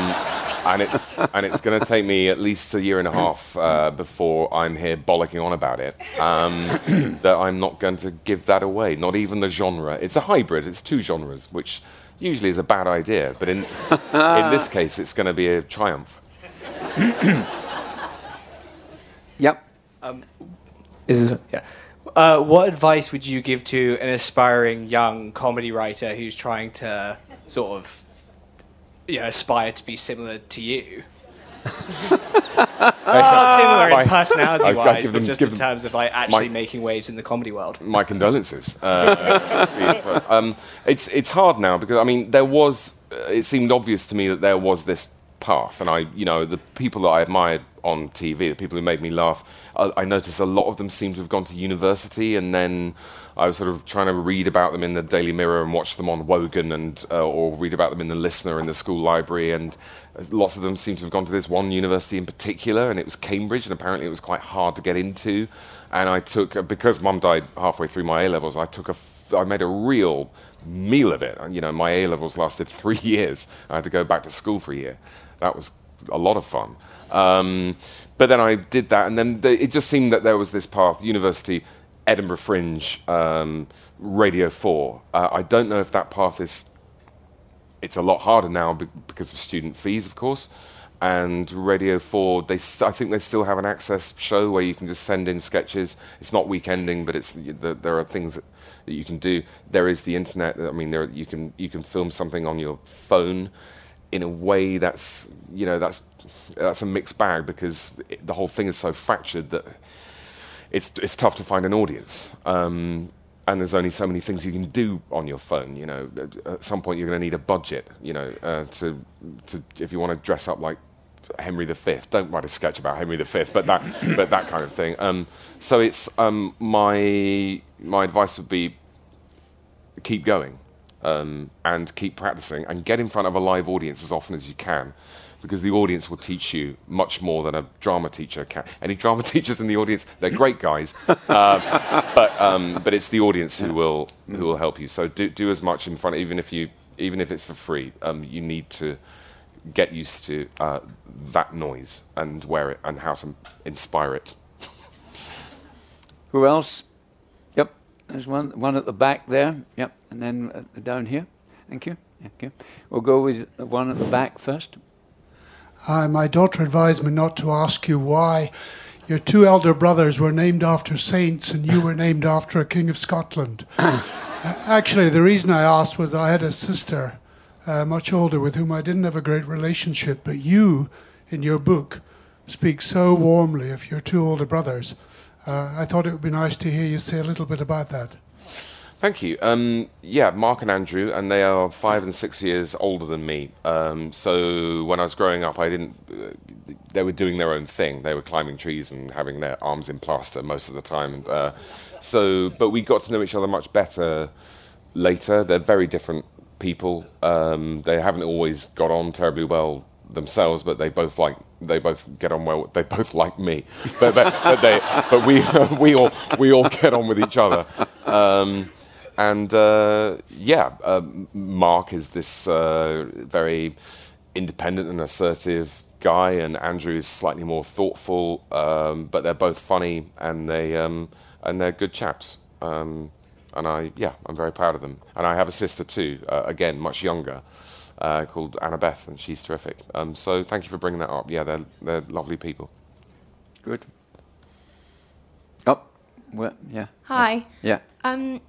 and it's and it's going to take me at least a year and a half uh, before I'm here bollocking on about it. Um, that I'm not going to give that away. Not even the genre. It's a hybrid. It's two genres, which usually is a bad idea, but in in this case, it's going to be a triumph. Yep. Um, is it, yeah. Uh, what advice would you give to an aspiring young comedy writer who's trying to sort of, you know, aspire to be similar to you? Not similar My- in personality I- I wise, give but them- just give in them terms of like actually my- making waves in the comedy world. my condolences. Uh, um, it's it's hard now because I mean there was uh, it seemed obvious to me that there was this path, and I you know the people that I admired on TV, the people who made me laugh, I, I noticed a lot of them seem to have gone to university, and then I was sort of trying to read about them in the Daily Mirror and watch them on Wogan, and uh, or read about them in the Listener in the school library, and lots of them seem to have gone to this one university in particular, and it was Cambridge, and apparently it was quite hard to get into. And I took uh, because Mum died halfway through my A levels, I took a I made a real meal of it. You know, my A levels lasted three years. I had to go back to school for a year. That was a lot of fun. Um, but then I did that, and then the, it just seemed that there was this path: university, Edinburgh Fringe, um, Radio Four. Uh, I don't know if that path is it's a lot harder now be- because of student fees, of course. And Radio 4, they st- I think they still have an access show where you can just send in sketches. It's not weekending, but it's the, there are things that, that you can do. There is the internet. I mean, there you can you can film something on your phone in a way that's you know that's that's a mixed bag because it, the whole thing is so fractured that it's it's tough to find an audience. Um, and there's only so many things you can do on your phone. You know, at- some point you're going to need a budget. You know, uh, to to if you want to dress up like Henry V. Don't write a sketch about Henry V. But that but that kind of thing. Um, so it's um, my my advice would be keep going um, and keep practicing and get in front of a live audience as often as you can because the audience will teach you much more than a drama teacher can. Any drama teachers in the audience, they're great guys, uh, but um, but it's the audience who will who will help you. So do do as much in front, even if you even if it's for free. Um, you need to get used to uh, that noise and where it and how to inspire it. Who else? There's one one at the back there. Yep, and then uh, down here. Thank you. Thank you. We'll go with the one at the back first. Uh, my daughter advised me not to ask you why your two elder brothers were named after saints and you were named after a king of Scotland. Uh, Actually, the reason I asked was I had a sister, uh, much older, with whom I didn't have a great relationship, but you, in your book, speak so warmly of your two older brothers. Uh, I thought it would be nice to hear you say a little bit about that. Thank you. Um, yeah, Mark and Andrew, and they are five and six years older than me. Um, so when I was growing up, I didn't. Uh, they were doing their own thing. They were climbing trees and having their arms in plaster most of the time. Uh, so, but we got to know each other much better later. They're very different people. Um, they haven't always got on terribly well themselves, but they both like they both get on well. They both like me, but but, but they but we we all we all get on with each other. Um, and uh, yeah, um, Mark is this uh, very independent and assertive guy, and Andrew is slightly more thoughtful. Um, but they're both funny, and they um, and they're good chaps. Um, and I, yeah, I'm very proud of them. And I have a sister too, uh, again, much younger, uh, called Annabeth, and she's terrific. Um, so thank you for bringing that up. Yeah, they're they're lovely people. Good. Oh, well, yeah. Hi. Yeah. Um,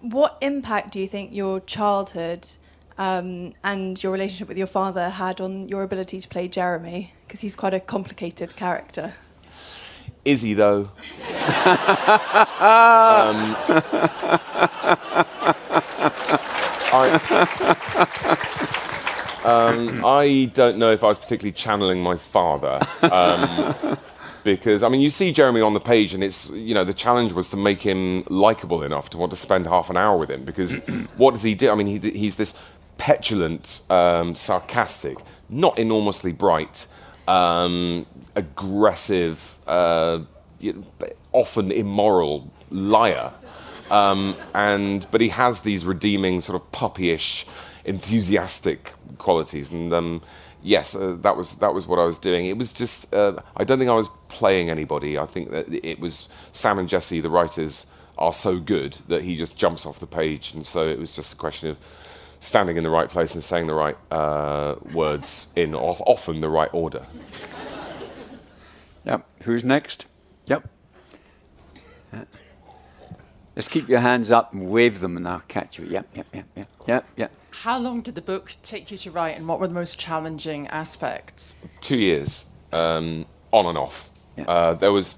what impact do you think your childhood um, and your relationship with your father had on your ability to play Jeremy? Because he's quite a complicated character. Is he though. um, I, um, I don't know if I was particularly channeling my father. Um, because, I mean, you see Jeremy on the page, and it's, you know, the challenge was to make him likable enough to want to spend half an hour with him. Because what does he do? I mean, he, he's this petulant, um, sarcastic, not enormously bright, um, aggressive, uh, often immoral liar. Um, and but he has these redeeming sort of puppyish, enthusiastic qualities, and um, yes, uh, that was that was what I was doing. It was just uh, I don't think I was playing anybody. I think that it was Sam and Jesse, the writers, are so good that he just jumps off the page, and so it was just a question of standing in the right place and saying the right uh, words in of- often the right order. Yep. Who's next? Yep. Yeah. Just keep your hands up and wave them, and I'll catch you. Yep, yep, yep, yep, yep, yep. How long did the book take you to write, and what were the most challenging aspects? two years, um, on and off. Uh, there was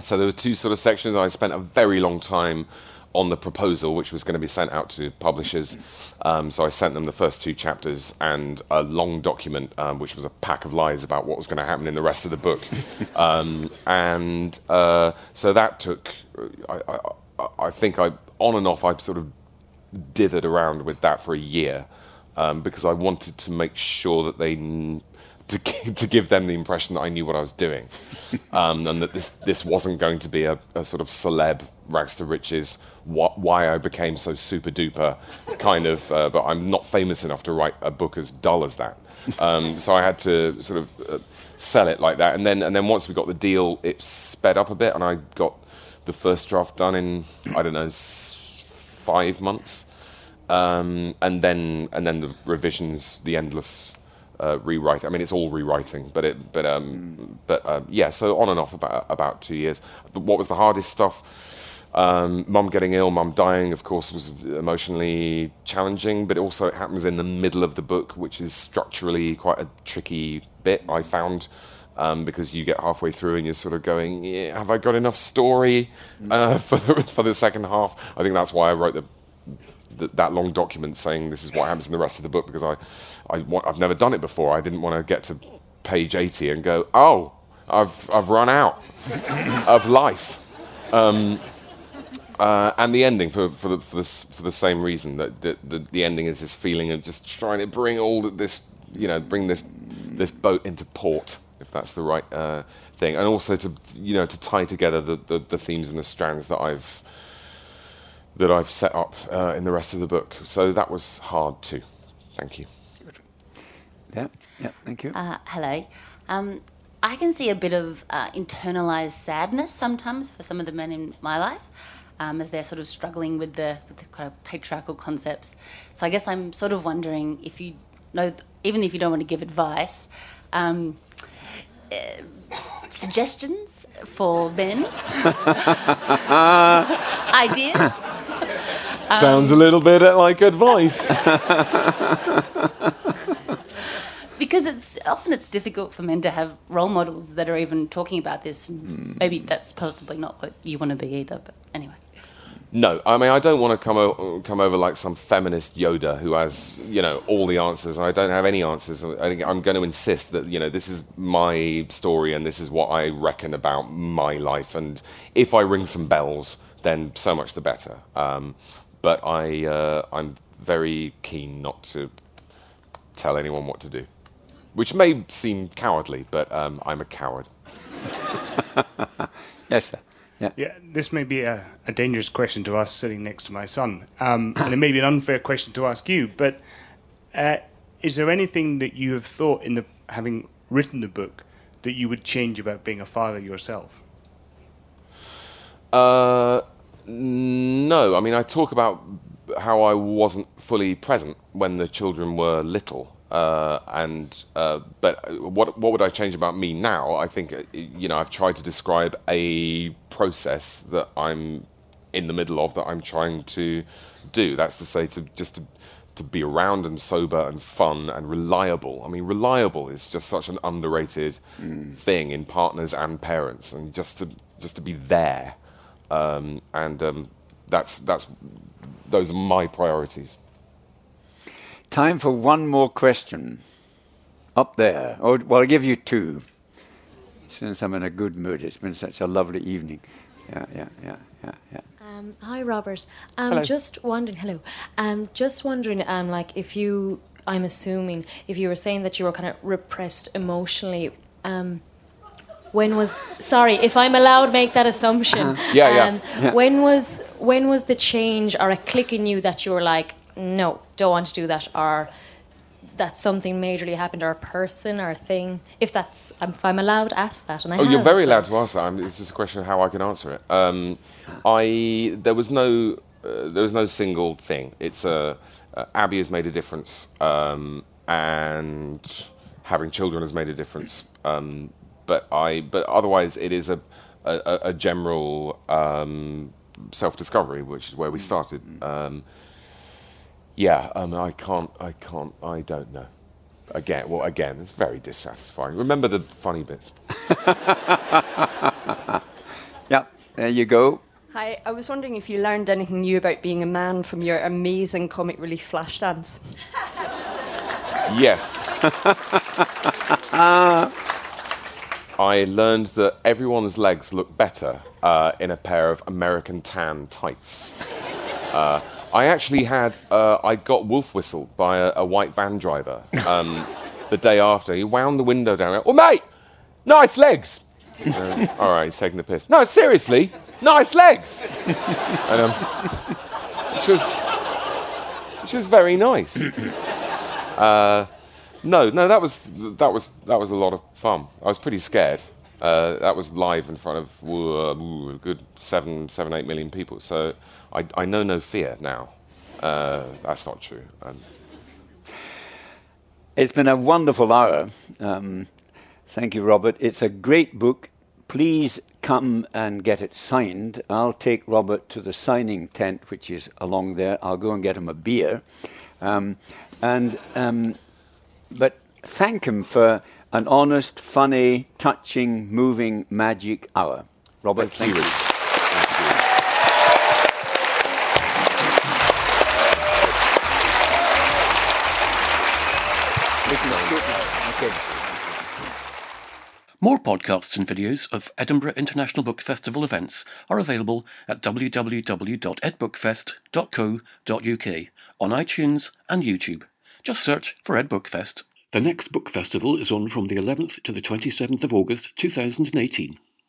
so there were two sort of sections. I spent a very long time on the proposal, which was going to be sent out to publishers. Um, so I sent them the first two chapters and a long document, um, which was a pack of lies about what was going to happen in the rest of the book. um, and uh, so that took, I, I, I- think I on and off. I sort of dithered around with that for a year um, because I wanted to make sure that they to, to give them the impression that I knew what I was doing, um, and that this this wasn't going to be a, a sort of celeb rags to riches. What, why I became so super duper, kind of. Uh, but I'm not famous enough to write a book as dull as that. Um, so I had to sort of uh, sell it like that, and then and then once we got the deal, it sped up a bit, and I got the first draft done in I don't know five months, um, and then and then the revisions, the endless uh, rewrite. I mean, it's all rewriting, but it but um, but um, yeah. So on and off about about two years. But what was the hardest stuff? Um, mum getting ill, mum dying, of course, was emotionally challenging, but also it happens in the middle of the book, which is structurally quite a tricky bit, I found, um, because you get halfway through and you're sort of going, yeah, have I got enough story uh, for, the, for the second half? I think that's why I wrote the th- that long document saying this is what happens in the rest of the book because I, I I've never done it before. I didn't want to get to page 80 and go, oh, I've, I've run out of life. Um, uh, and the ending for, for, the, for, the, for the same reason that the, the, the ending is this feeling of just trying to bring all this, you know, bring this, this boat into port, if that's the right uh, thing. And also to, you know, to tie together the, the, the themes and the strands that I've, that I've set up uh, in the rest of the book. So that was hard too. Thank you. Yeah, yeah, thank you. Uh, hello. Um, I can see a bit of uh, internalized sadness sometimes for some of the men in my life um, as they're sort of struggling with the, with the kind of patriarchal concepts. So I guess I'm sort of wondering if you know, even if you don't want to give advice, um, Uh, suggestions for men, ideas. Sounds a little bit uh, like advice. because it's often it's difficult for men to have role models that are even talking about this. And Maybe that's possibly not what you want to be either. But anyway, No, I mean I don't want to come o- come over like some feminist Yoda who has you know all the answers. I don't have any answers. I think I'm going to insist that you know this is my story and this is what I reckon about my life. And if I ring some bells, then so much the better. Um, but I uh, I'm very keen not to tell anyone what to do, which may seem cowardly, but um, I'm a coward. yes, sir. Yeah. Yeah, this may be a, a dangerous question to ask sitting next to my son, um, and it may be an unfair question to ask you. But uh, is there anything that you have thought in the having written the book that you would change about being a father yourself? Uh, no. I mean, I talk about how I wasn't fully present when the children were little. Uh, and uh, but what what would I change about me now? I think uh, you know I've tried to describe a process that I'm in the middle of that I'm trying to do. That's to say, to just to to be around and sober and fun and reliable. I mean, reliable is just such an underrated thing in partners and parents, and just to just to be there, um, and um, that's that's those are my priorities. Time for one more question. Up there. Oh, well, I'll give you two. Since I'm in a good mood, it's been such a lovely evening. Yeah, yeah, yeah, yeah, yeah. Um, hi, Robert. Um, Hello. Just wondering. Hello. Um, just wondering. Um, like if you, I'm assuming if you were saying that you were kind of repressed emotionally. um, when was sorry if I'm allowed make that assumption. Uh-huh. Yeah, yeah. Um, Yeah. When was when was the change or a click in you that you were like, no, don't want to do that, or that something majorly happened, or a person or a thing? If that's if I'm allowed to ask that, and I Oh, you're very so- allowed to ask that. I mean, it's just a question of how I can answer it. Um, I there was no uh, there was no single thing. It's uh, uh, Abby has made a difference, um, and having children has made a difference. Um, but I but otherwise it is a a, a- a general um, self discovery, which is where we started. Yeah, um, I can't I can't I don't know. Again, well, again, it's very dissatisfying. Remember the funny bits. yeah, there you go. Hi, I was wondering if you learned anything new about being a man from your amazing comic relief flash dance. Yes. I learned that everyone's legs look better uh, in a pair of American tan tights. Uh, I actually had, uh, I got wolf whistled by a, a white van driver um, the day after. He wound the window down. Oh, mate, nice legs. Uh, all right, he's taking the piss. No, seriously, nice legs. and, um, which was, which was very nice. Uh, no, no, that was that was that was a lot of fun. I was pretty scared. Uh, that was live in front of a good seven, seven, eight million people. So I, I know no fear now. Uh, that's not true. Um, It's been a wonderful hour. Um, thank you, Robert. It's a great book. Please come and get it signed. I'll take Robert to the signing tent, which is along there. I'll go and get him a beer. Um, and um, but thank him for an honest, funny, touching, moving, magic hour. Robert, thank, you. Okay. More podcasts and videos of Edinburgh International Book Festival events are available at www.edbookfest.co.uk on iTunes and YouTube. Just search for Ed Book Fest. The next book festival is on from the 11th to the 27th of August 2018.